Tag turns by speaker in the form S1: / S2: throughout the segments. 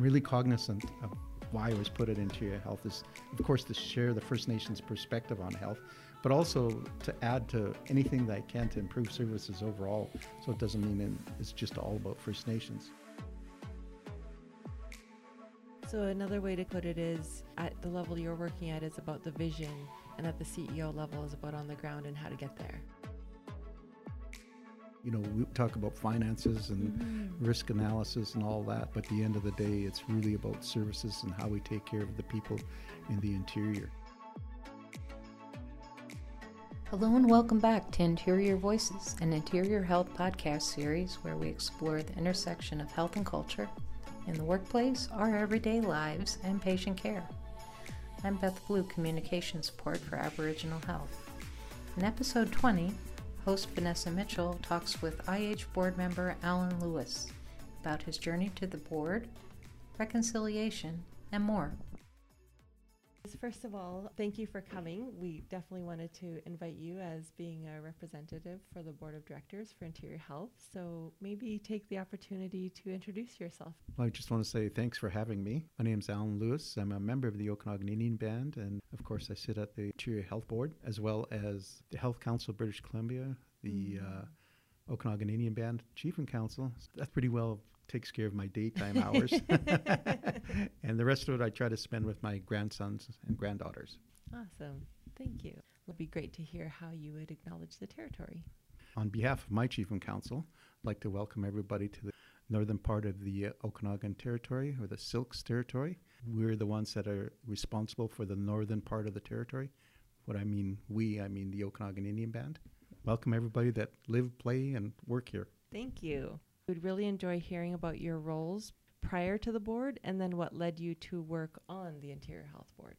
S1: Really cognizant of why I was put it Interior Health is, of course, to share the First Nations perspective on health, but also to add to anything that I can to improve services overall. So it doesn't mean it's just all about First Nations.
S2: So another way to put it is at the level you're working at is about the vision and at the CEO level is about on the ground and how to get there.
S1: You know, we talk about finances and mm-hmm. risk analysis and all that, but at the end of the day, it's really about services and how we take care of the people in the interior.
S3: Hello and welcome back to Interior Voices, an interior health podcast series where we explore the intersection of health and culture in the workplace, our everyday lives, and patient care. I'm Beth Blue, Communication Support for Aboriginal Health. In episode 20, host Vanessa Mitchell talks with IH board member Allan Louis about his journey to the board, reconciliation, and more.
S2: First of all, thank you for coming. We definitely wanted to invite you as being a representative for the board of directors for Interior Health. So maybe take the opportunity to introduce yourself.
S1: Well, I just want to say thanks for having me. My name is Allan Louis. I'm a member of the Okanagan Indian Band, and of course, I sit at the Interior Health Board as well as the Health Council of British Columbia, the mm. uh, Okanagan Indian Band Chief and Council. That's pretty well takes care of my daytime hours. and the rest of it I try to spend with my grandsons and granddaughters.
S2: Awesome. Thank you. It would be great to hear how you would acknowledge the territory.
S1: On behalf of my chief and council, I'd like to welcome everybody to the northern part of the uh, Okanagan Territory or the Syilx Territory. We're the ones that are responsible for the northern part of the territory. What I mean we, I mean the Okanagan Indian Band. Welcome everybody that live, play, and work here.
S2: Thank you. We'd really enjoy hearing about your roles prior to the board and then what led you to work on the Interior Health Board.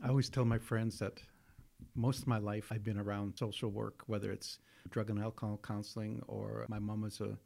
S1: I always tell my friends that most of my life I've been around social work, whether it's drug and alcohol counseling or my mom was a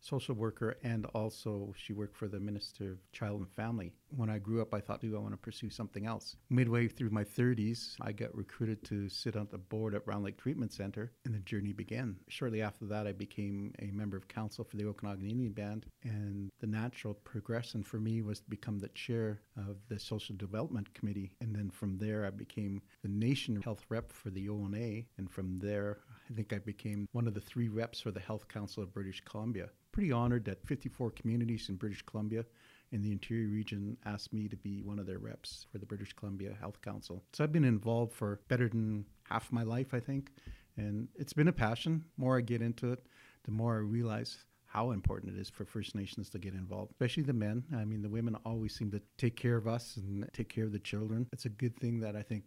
S1: social worker, and also she worked for the Minister of Child and Family. When I grew up, I thought, do I want to pursue something else? Midway through my 30s, I got recruited to sit on the board at Round Lake Treatment Center, and the journey began. Shortly after that, I became a member of council for the Okanagan Indian Band, and the natural progression for me was to become the chair of the Social Development Committee. And then from there, I became the nation health rep for the ONA, and from there, I think I became one of the three reps for the Health Council of British Columbia pretty honored that 54 communities in British Columbia in the interior region asked me to be one of their reps for the British Columbia Health Council. So I've been involved for better than half my life, I think. And it's been a passion. The more I get into it, the more I realize how important it is for First Nations to get involved, especially the men. I mean, the women always seem to take care of us and take care of the children. It's a good thing that I think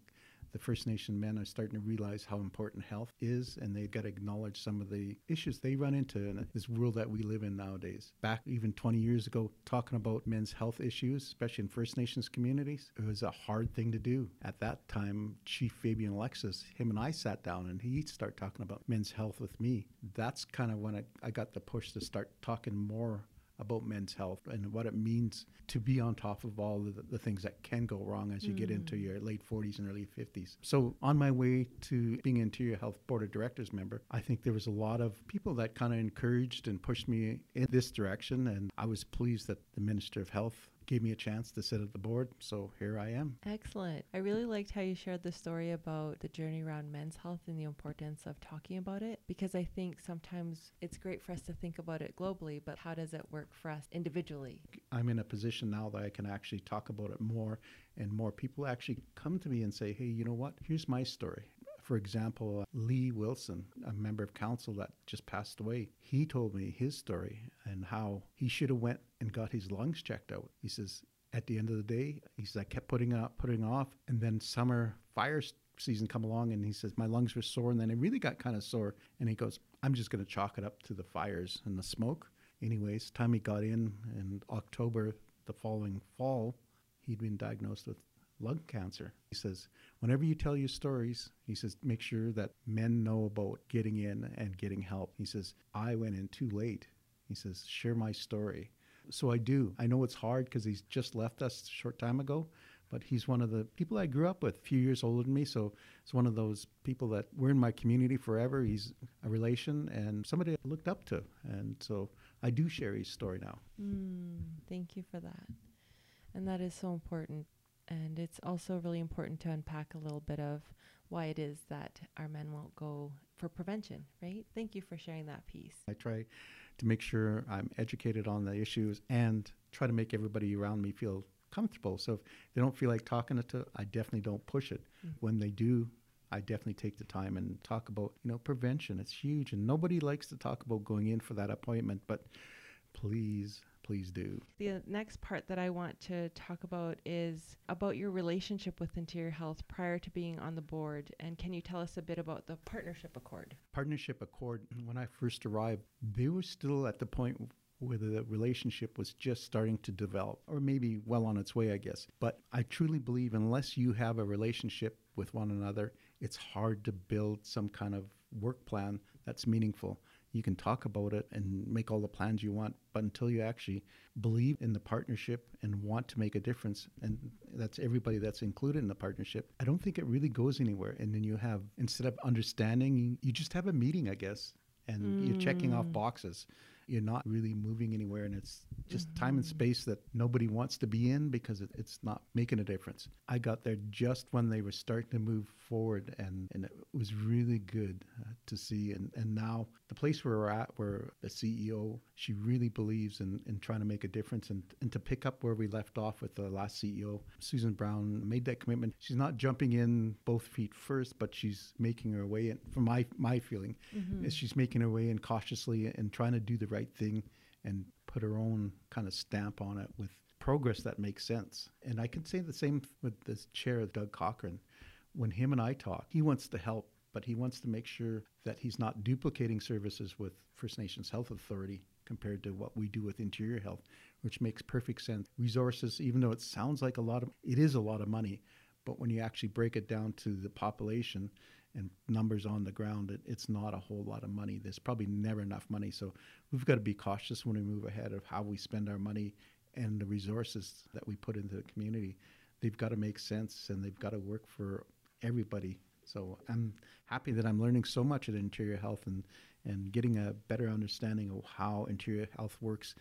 S1: the First Nation men are starting to realize how important health is, and they've got to acknowledge some of the issues they run into in this world that we live in nowadays. Back even 20 years ago, talking about men's health issues, especially in First Nations communities, it was a hard thing to do. At that time, Chief Fabian Alexis, him and I sat down and he started talking about men's health with me. That's kind of when I, I got the push to start talking more about men's health and what it means to be on top of all the, the things that can go wrong as you mm. get into your late 40s and early 50s. So, on my way to being Interior Health Board of Directors member, I think there was a lot of people that kind of encouraged and pushed me in this direction. And I was pleased that the Minister of Health gave me a chance to sit at the board. So here I am.
S2: Excellent. I really liked how you shared the story about the journey around men's health and the importance of talking about it because I think sometimes it's great for us to think about it globally, but how does it work for us individually?
S1: I'm in a position now that I can actually talk about it more and more people actually come to me and say, hey, you know what? Here's my story. For example, uh, Lee Wilson, a member of council that just passed away, he told me his story and how he should have went and got his lungs checked out. He says, at the end of the day, he says, I kept putting up, putting off, and then summer fire season come along, and he says my lungs were sore, and then it really got kind of sore, and he goes, I'm just going to chalk it up to the fires and the smoke. Anyways, time he got in in October the following fall, he'd been diagnosed with lung cancer. He says, whenever you tell your stories, he says, make sure that men know about getting in and getting help. He says, I went in too late. He says, share my story. So I do. I know it's hard because he's just left us a short time ago, but he's one of the people I grew up with, a few years older than me. So it's one of those people that were in my community forever. He's a relation and somebody I looked up to. And so I do share his story now.
S2: Mm, thank you for that. And that is so important. And it's also really important to unpack a little bit of why it is that our men won't go for prevention, right? Thank you for sharing that piece.
S1: I try to make sure I'm educated on the issues and try to make everybody around me feel comfortable. So if they don't feel like talking to, I definitely don't push it.
S2: Mm.
S1: When they do, I definitely take the time and talk about, you know, prevention. It's huge and nobody likes to talk about going in for that appointment, but please, please do.
S2: The next part that I want to talk about is about your relationship with Interior Health prior to being on the board. And can you tell us a bit about the Partnership Accord?
S1: Partnership Accord, when I first arrived, they were still at the point where the relationship was just starting to develop, or maybe well on its way, I guess. But I truly believe unless you have a relationship with one another, it's hard to build some kind of work plan that's meaningful. You can talk about it and make all the plans you want, but until you actually believe in the partnership and want to make a difference, and that's everybody that's included in the partnership, I don't think it really goes anywhere. And then you have, instead of understanding, you, just have a meeting, I guess, and you're checking off mm. boxes you're not really moving anywhere and it's just mm-hmm. time and space that nobody wants to be in because it, it's not making a difference i got there just when they were starting to move forward and, and it was really good uh, to see and, and now the place where we're at where the ceo she really believes in, in trying to make a difference and, and to pick up where we left off with the last ceo susan brown made that commitment she's not jumping in both feet first but she's making her way in from my my feeling mm-hmm. is she's making her way in cautiously and trying to do the right thing and put her own kind of stamp on it with progress that makes sense. And I can say the same with this chair, Doug Cochran. When him and I talk, he wants to help, but he wants to make sure that he's not duplicating services with First Nations Health Authority compared to what we do with Interior Health, which makes perfect sense. Resources, even though it sounds like a lot of, it is a lot of money, but when you actually break it down to the population and numbers on the ground, it, it's not a whole lot of money. There's probably never enough money. So we've got to be cautious when we move ahead of how we spend our money and the resources that we put into the community. They've got to make sense and they've got to work for everybody. So I'm happy that I'm learning so much at Interior Health and, and getting a better understanding of how Interior Health works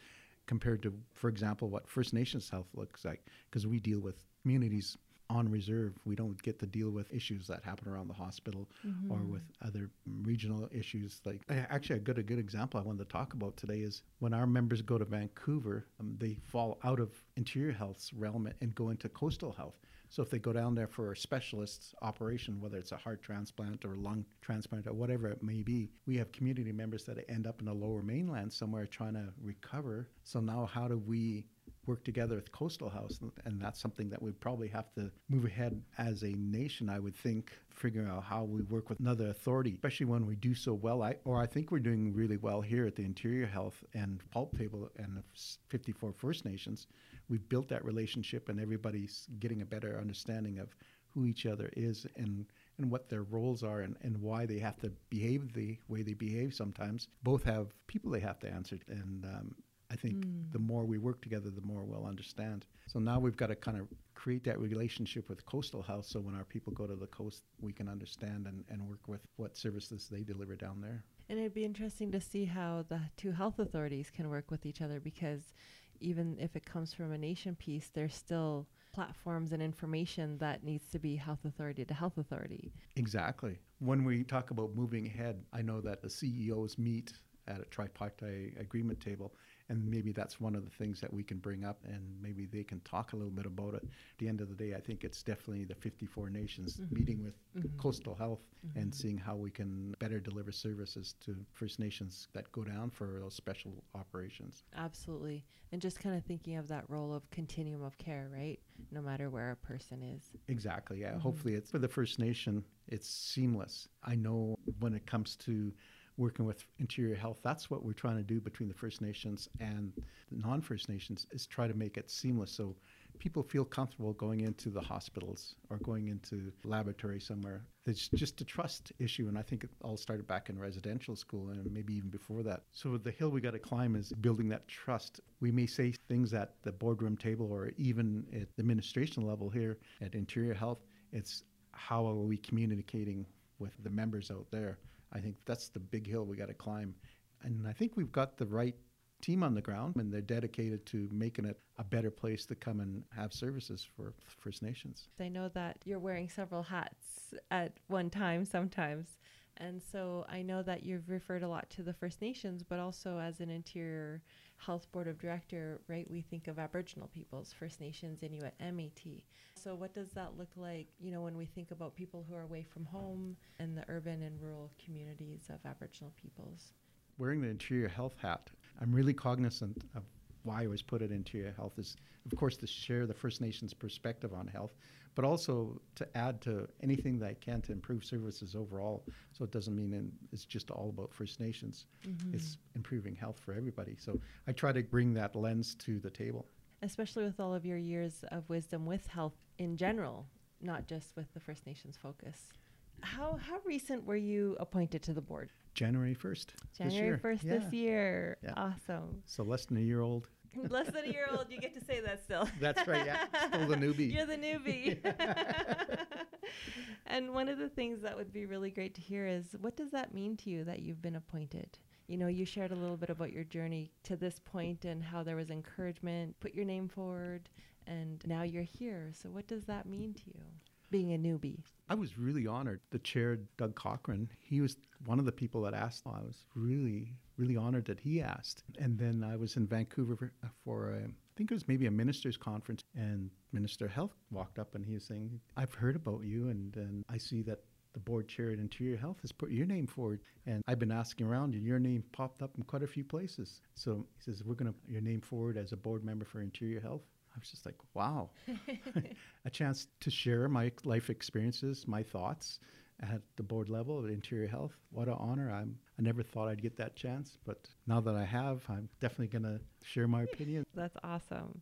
S1: compared to, for example, what First Nations Health looks like, because we deal with communities on reserve. We don't get to deal with issues that happen around the hospital mm-hmm. or with other regional issues. Like actually, a good a good example I wanted to talk about today is when our members go to Vancouver, um, they fall out of interior health's realm and go into coastal health. So if they go down there for a specialist operation, whether it's a heart transplant or lung transplant or whatever it may be, we have community members that end up in the lower mainland somewhere trying to recover. So now how do we work together with Coastal Health, and that's something that we probably have to move ahead as a nation. I would think figuring out how we work with another authority, especially when we do so well. I, or I think we're doing really well here at the Interior Health and Pulp Table and the 54 First Nations. We've built that relationship, and everybody's getting a better understanding of who each other is and and what their roles are and, and why they have to behave the way they behave sometimes. Both have people they have to answer. And um, I think mm. the more we work together, the more we'll understand. So now we've got to kind of create that relationship with Coastal Health so when our people go to the coast, we can understand and, and work with what services they deliver down there.
S2: And it'd be interesting to see how the two health authorities can work with each other because even if it comes from a nation piece, there's still platforms and information that needs to be health authority to health authority.
S1: Exactly. When we talk about moving ahead, I know that the CEOs meet at a tripartite agreement table and maybe that's one of the things that we can bring up and maybe they can talk a little bit about it. At the end of the day, I think it's definitely the 54 nations mm-hmm. meeting with mm-hmm. coastal health mm-hmm. and seeing how we can better deliver services to First Nations that go down for those special operations.
S2: Absolutely. And just kind of thinking of that role of continuum of care, right? No matter where a person is.
S1: Exactly. Yeah. Mm-hmm. Hopefully it's for the First Nation, it's seamless. I know when it comes to working with interior health that's what we're trying to do between the first nations and the non-first nations is try to make it seamless. So people feel comfortable going into the hospitals or going into laboratory somewhere. It's just a trust issue and i think it all started back in residential school and maybe even before that. So the hill we got to climb is building that trust. We may say things at the boardroom table or even at the administration level here at interior health. It's how are we communicating with the members out there I think that's the big hill we got to climb. And I think we've got the right team on the ground, and they're dedicated to making it a better place to come and have services for First Nations.
S2: I know that you're wearing several hats at one time sometimes. And so I know that you've referred a lot to the First Nations, but also as an Interior Health Board of Director, right? We think of Aboriginal peoples, First Nations, Inuit, Métis. So what does that look like, you know, when we think about people who are away from home and the urban and rural communities of Aboriginal peoples?
S1: Wearing the Interior Health hat, I'm really cognizant of why I was put at Interior Health is, of course, to share the First Nations perspective on health, but also to add to anything that I can to improve services overall. So it doesn't mean in, it's just all about First Nations.
S2: Mm-hmm.
S1: It's improving health for everybody. So I try to bring that lens to the table.
S2: Especially with all of your years of wisdom with health in general, not just with the First Nations focus. How how recent were you appointed to the board?
S1: January 1st.
S2: January 1st
S1: yeah.
S2: this year.
S1: Yeah.
S2: Awesome.
S1: So less than a year old.
S2: Less than a year old, you get to say that still.
S1: That's right, yeah. Still the newbie.
S2: You're the newbie. and one of the things that would be really great to hear is what does that mean to you that you've been appointed? You know, you shared a little bit about your journey to this point and how there was encouragement, put your name forward, and now you're here. So, what does that mean to you, being a newbie?
S1: I was really honored. The chair, Doug Cochran, he was one of the people that asked. I was really, really honored that he asked. And then I was in Vancouver for, uh, for a, I think it was maybe a minister's conference, and Minister Health walked up and he was saying, I've heard about you, and, and I see that the board chair at Interior Health has put your name forward. And I've been asking around, and your name popped up in quite a few places. So he says, We're going to put your name forward as a board member for Interior Health. I was just like, wow, a chance to share my life experiences, my thoughts at the board level of Interior Health. What an honor. I'm, I never thought I'd get that chance, but now that I have, I'm definitely going to share my opinion.
S2: That's awesome.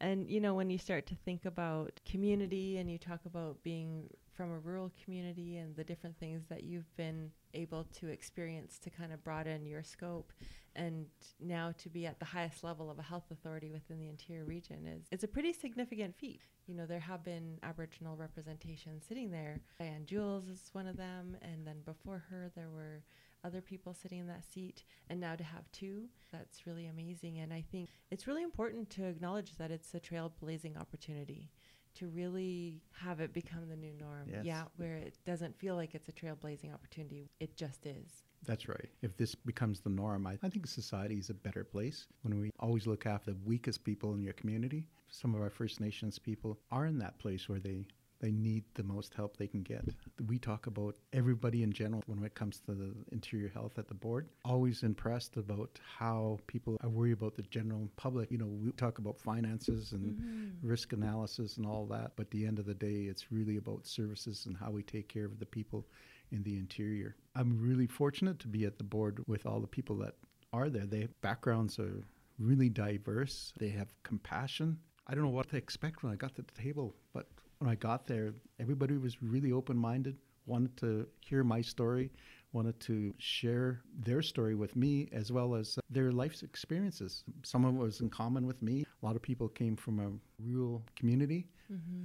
S2: And, you know, when you start to think about community and you talk about being from a rural community and the different things that you've been able to experience to kind of broaden your scope and now to be at the highest level of a health authority within the interior region is it's a pretty significant feat. You know, there have been Aboriginal representation sitting there. Diane Jules is one of them, and then before her there were other people sitting in that seat and now to have two that's really amazing and i think it's really important to acknowledge that it's a trailblazing opportunity to really have it become the new norm
S1: Yes.
S2: yeah where it doesn't feel like it's a trailblazing opportunity it just is
S1: That's right. If this becomes the norm, I, I think society is a better place when we always look after the weakest people in your community. Some of our First Nations people are in that place where they, they need the most help they can get. We talk about everybody in general when it comes to the interior health at the board. Always impressed about how people I worry about the general public. You know, we talk about finances and mm-hmm. risk analysis and all that, but at the end of the day, it's really about services and how we take care of the people in the interior. I'm really fortunate to be at the board with all the people that are there. Their backgrounds are really diverse. They have compassion. I don't know what to expect when I got to the table, but when I got there, everybody was really open minded, wanted to hear my story, wanted to share their story with me as well as their life's experiences. Some of it was in common with me. A lot of people came from a rural community,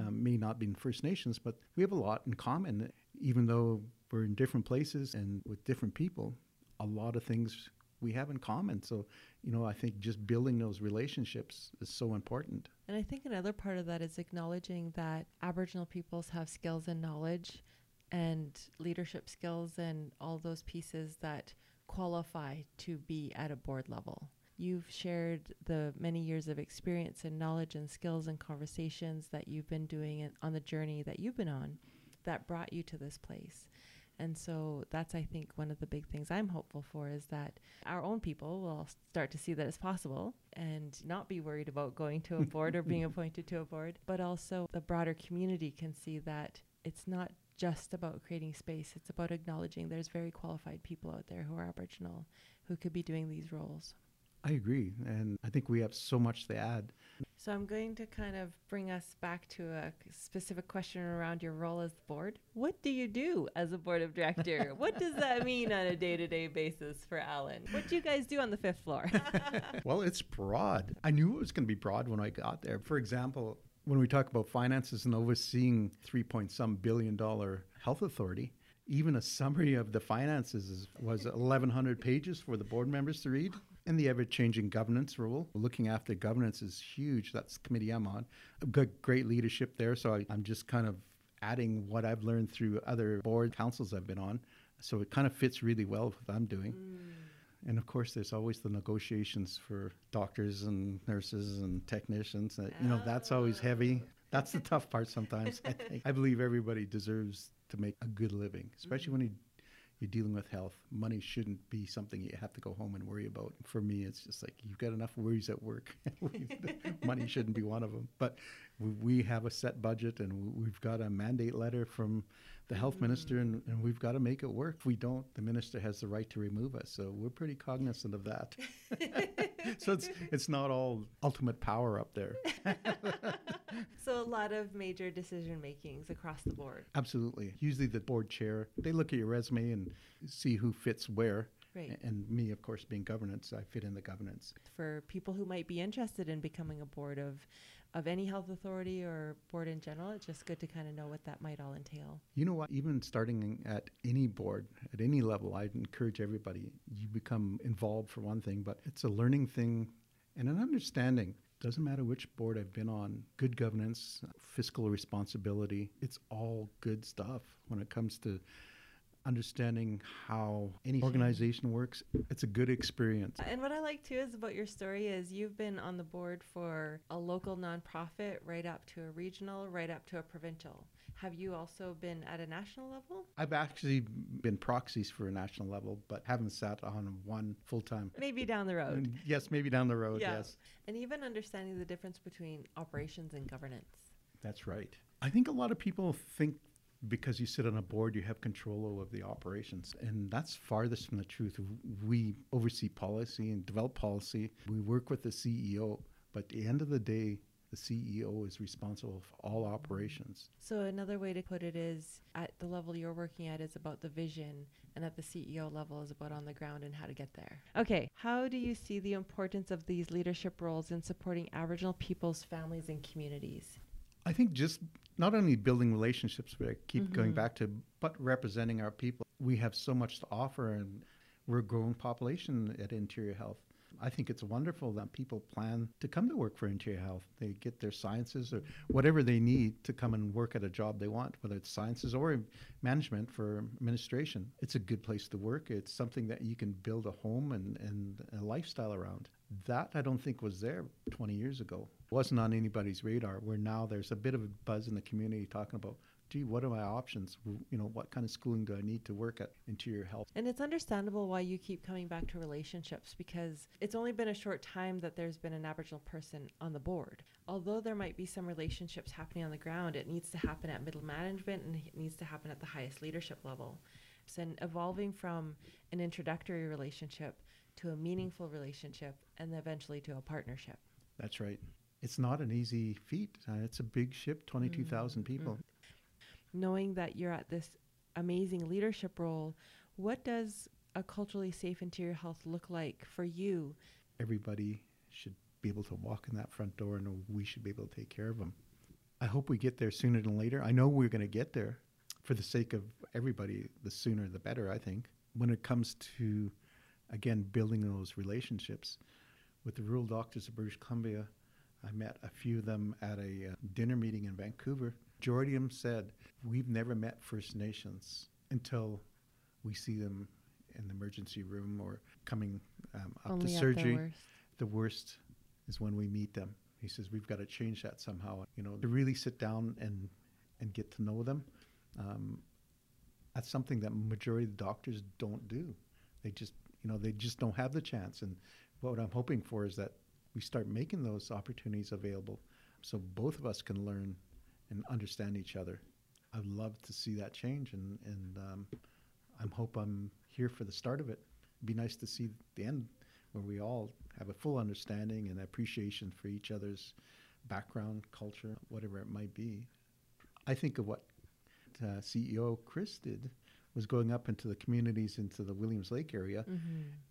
S1: um, may not be in First Nations, but we have a lot in common, even though we're in different places and with different people. A lot of things we have in common. So, you know, I think just building those relationships is so important.
S2: And I think another part of that is acknowledging that Aboriginal peoples have skills and knowledge and leadership skills and all those pieces that qualify to be at a board level. You've shared the many years of experience and knowledge and skills and conversations that you've been doing on the journey that you've been on that brought you to this place. And so that's, I think, one of the big things I'm hopeful for is that our own people will start to see that it's possible and not be worried about going to a board or being appointed to a board, but also the broader community can see that it's not just about creating space, it's about acknowledging there's very qualified people out there who are Aboriginal who could be doing these roles.
S1: I agree. And I think we have so much to add.
S2: So I'm going to kind of bring us back to a specific question around your role as the board. What do you do as a board of director? what does that mean on a day-to-day basis for Allan? What do you guys do on the fifth floor?
S1: well, it's broad. I knew it was going to be broad when I got there. For example, when we talk about finances and overseeing three point some billion dollar health authority, even a summary of the finances was 1,100 pages for the board members to read. And the ever changing governance role. Looking after governance is huge. That's the committee I'm on. I've got great leadership there. So I, I'm just kind of adding what I've learned through other board councils I've been on. So it kind of fits really well with what I'm doing. And of course, there's always the negotiations for doctors and nurses and technicians. Uh, you know, that's always heavy. That's the tough part sometimes. I think. I believe everybody deserves to make a good living, especially when you, you're dealing with health. Money shouldn't be something you have to go home and worry about. For me, it's just like you've got enough worries at work. Money shouldn't be one of them. But we, we have a set budget and we've got a mandate letter from the health minister and, and we've got to make it work. If we don't, the minister has the right to remove us. So we're pretty cognizant of that. so it's it's not all ultimate power up there.
S2: So a lot of major decision makings across the board.
S1: Absolutely. Usually the board chair, they look at your resume and see who fits where.
S2: Right.
S1: And me, of course, being governance, I fit in the governance.
S2: For people who might be interested in becoming a board of of any health authority or board in general, it's just good to kind of know what that might all entail.
S1: You know what? Even starting at any board, at any level, I'd encourage everybody. You become involved for one thing, but it's a learning thing and an understanding. Doesn't matter which board I've been on, good governance, fiscal responsibility, it's all good stuff when it comes to understanding how any mm-hmm. organization works. It's a good experience.
S2: And what I like too is about your story is you've been on the board for a local nonprofit right up to a regional, right up to a provincial. Have you also been at a national level?
S1: I've actually been proxies for a national level, but haven't sat on one full time.
S2: Maybe down the road.
S1: And Yes, maybe down the road,
S2: Yeah.
S1: yes.
S2: And even understanding the difference between operations and governance.
S1: That's right. I think a lot of people think because you sit on a board, you have control over the operations. And that's farthest from the truth. We oversee policy and develop policy. We work with the CEO, but at the end of the day, the CEO is responsible for all operations.
S2: So another way to put it is at the level you're working at is about the vision and at the CEO level is about on the ground and how to get there. Okay, how do you see the importance of these leadership roles in supporting Aboriginal peoples, families and communities?
S1: I think just not only building relationships, but I keep going mm-hmm. back to, but representing our people. We have so much to offer, and we're a growing population at Interior Health. I think it's wonderful that people plan to come to work for Interior Health. They get their sciences or whatever they need to come and work at a job they want, whether it's sciences or management for administration. It's a good place to work. It's something that you can build a home and, and a lifestyle around. That I don't think was there 20 years ago. Wasn't on anybody's radar. Where now there's a bit of a buzz in the community talking about, gee, what are my options? You know, what kind of schooling do I need to work at Interior Health?
S2: And it's understandable why you keep coming back to relationships because it's only been a short time that there's been an Aboriginal person on the board. Although there might be some relationships happening on the ground, it needs to happen at middle management and it needs to happen at the highest leadership level. So, and evolving from an introductory relationship to a meaningful relationship and eventually to a partnership.
S1: That's right. It's not an easy feat. Uh, it's a big ship, 22,000 people.
S2: knowing that you're at this amazing leadership role, what does a culturally safe interior health look like for you?
S1: Everybody should be able to walk in that front door and we should be able to take care of them. I hope we get there sooner than later. I know we're going to get there for the sake of everybody. The sooner the better, I think. When it comes to, again, building those relationships with the rural doctors of British Columbia, I met a few of them at a uh, dinner meeting in Vancouver. Majority of them said, We've never met First Nations until we see them in the emergency room or coming um, up
S2: Only
S1: to surgery
S2: the worst.
S1: the worst is when we meet them. He says we've got to change that somehow. You know, to really sit down and and get to know them. Um, that's something that majority of the doctors don't do. They just you know they just don't have the chance. And what I'm hoping for is that we start making those opportunities available, so both of us can learn and understand each other. I'd love to see that change, and and um, I'm hope I'm here for the start of it. It'd be nice to see the end where we all have a full understanding and appreciation for each other's background, culture, whatever it might be. I think of what uh, CEO Chris did was going up into the communities into the Williams Lake area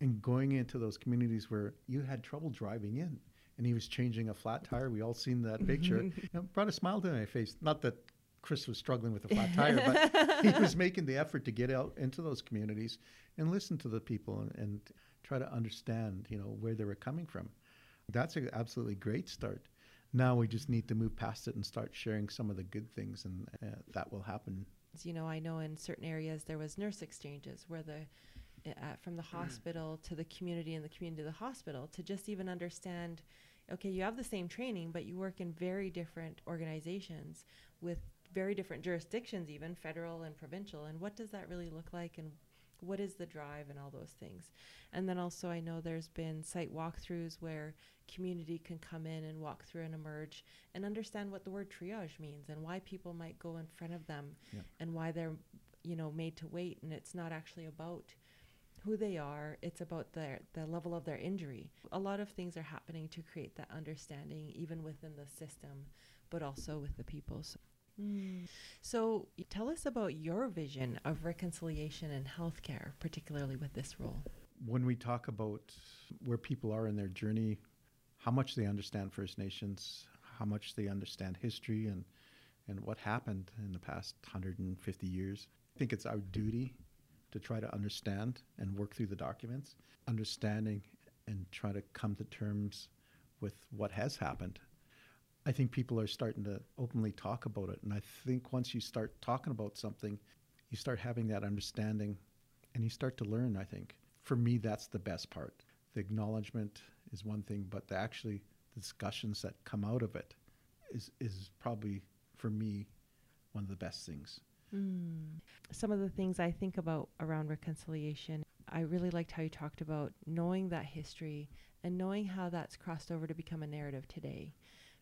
S1: and going into those communities where you had trouble driving in. And he was changing a flat tire. We all seen that picture. You know, brought a smile to my face. Not that Chris was struggling with a flat tire, but he was making the effort to get out into those communities and listen to the people and, and try to understand, you know, where they were coming from. That's an absolutely great start. Now we just need to move past it and start sharing some of the good things, and uh, that will happen.
S2: You know, I know in certain areas there was nurse exchanges where the uh, from the hospital to the community and the community to the hospital to just even understand okay you have the same training but you work in very different organizations with very different jurisdictions even federal and provincial and what does that really look like and what is the drive and all those things. And then also i know there's been site walkthroughs where community can come in and walk through and emerge and understand what the word triage means and why people might go in front of them
S1: Yeah.
S2: and why they're you know made to wait. And it's not actually about who they are it's about their the level of their injury. A lot of things are happening to create that understanding even within the system but also with the people. So, Mm. so tell us about your vision of reconciliation in healthcare particularly with this role
S1: When we talk about where people are in their journey, how much they understand First Nations, how much they understand history and, and what happened in the past 150 years, I think it's our duty to try to understand and work through the documents, understanding and try to come to terms with what has happened. I think people are starting to openly talk about it. And I think once you start talking about something, you start having that understanding and you start to learn, I think. For me, that's the best part. The acknowledgement is one thing, but the actually the discussions that come out of it is, is probably, for me, one of the best things. Hmm.
S2: some of the things I think about around reconciliation, I really liked how you talked about knowing that history and knowing how that's crossed over to become a narrative today.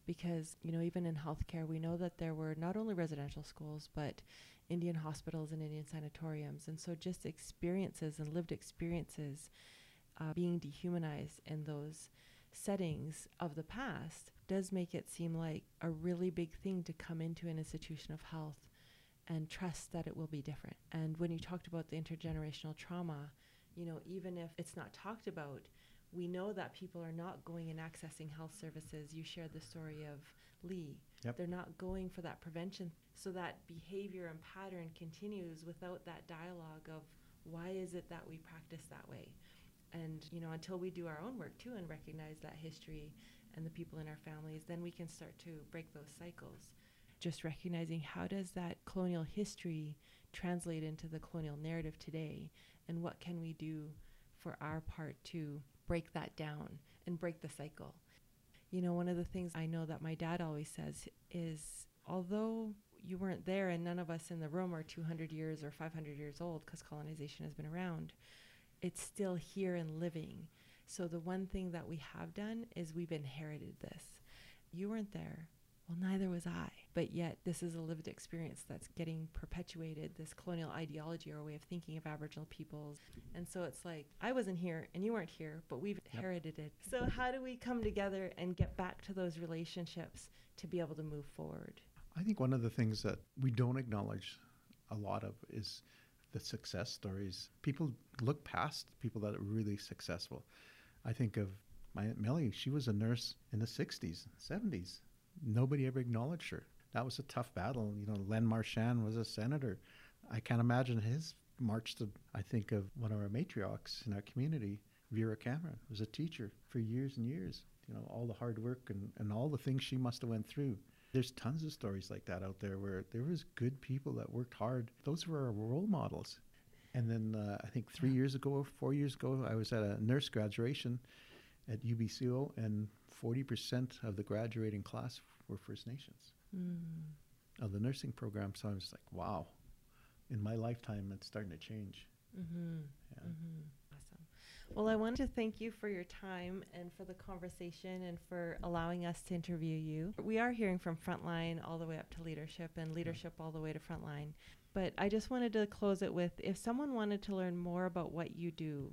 S2: Because, you know, even in healthcare, we know that there were not only residential schools, but Indian hospitals and Indian sanatoriums. And so just experiences and lived experiences uh, being dehumanized in those settings of the past does make it seem like a really big thing to come into an institution of health and trust that it will be different. And when you talked about the intergenerational trauma, you know, even if it's not talked about, we know that people are not going and accessing health services. You shared the story of Lee.
S1: Yep.
S2: They're not going for that prevention. So that behavior and pattern continues without that dialogue of why is it that we practice that way? And, you know, until we do our own work too and recognize that history and the people in our families, then we can start to break those cycles just recognizing how does that colonial history translate into the colonial narrative today and what can we do for our part to break that down and break the cycle. You know one of the things i know that my dad always says is although you weren't there and none of us in the room are 200 years or 500 years old because colonization has been around it's still here and living. So the one thing that we have done is we've inherited this. You weren't there. Well, neither was I. But yet, this is a lived experience that's getting perpetuated this colonial ideology or way of thinking of Aboriginal peoples. And so it's like, I wasn't here and you weren't here, but we've inherited it. So, how do we come together and get back to those relationships to be able to move forward?
S1: I think one of the things that we don't acknowledge a lot of is the success stories. People look past people that are really successful. I think of my Aunt Melly, she was a nurse in the 60s, 70s. Nobody ever acknowledged her. That was a tough battle. You know, Len Marchand was a senator. I can't imagine his march to, I think of one of our matriarchs in our community, Vera Cameron, was a teacher for years and years. You know, all the hard work and, and all the things she must have went through. There's tons of stories like that out there where there was good people that worked hard. Those were our role models. And then uh, I think three years ago or four years ago, I was at a nurse graduation at UBCO, and 40% of the graduating class were First Nations of the nursing program. So I was like, wow, in my lifetime, it's starting to change.
S2: Mm-hmm.
S1: Yeah.
S2: Awesome. Well, I wanted to thank you for your time and for the conversation and for allowing us to interview you. We are hearing from frontline all the way up to leadership and leadership all the way to frontline. But I just wanted to close it with if someone wanted to learn more about what you do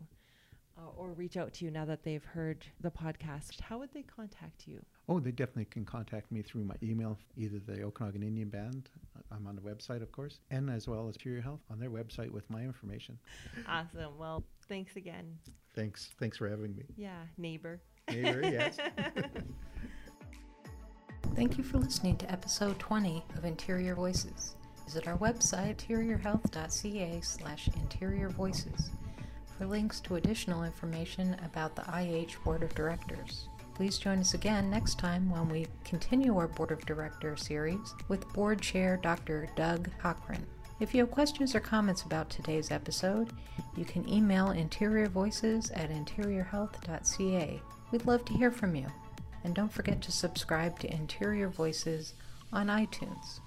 S2: uh, or reach out to you now that they've heard the podcast, how would they contact you?
S1: Oh, they definitely can contact me through my email, either the Okanagan Indian Band, uh, I'm on the website, of course, and as well as Interior Health on their website with my information.
S2: awesome. Well, thanks again.
S1: Thanks. Thanks for having me.
S2: Yeah, neighbor.
S1: Neighbor, yes.
S3: Thank you for listening to episode 20 of Interior Voices. Visit our website, interiorhealth.ca slash interior voices for links to additional information about the IH Board of Directors. Please join us again next time when we continue our Board of Director series with Board Chair Dr. Doug Cochran. If you have questions or comments about today's episode, you can email Interior Voices at interiorhealth.ca. We'd love to hear from you. And don't forget to subscribe to Interior Voices on iTunes.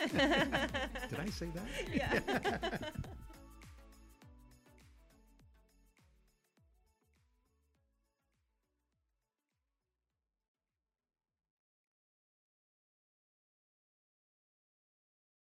S1: Did I say that?
S2: Yeah.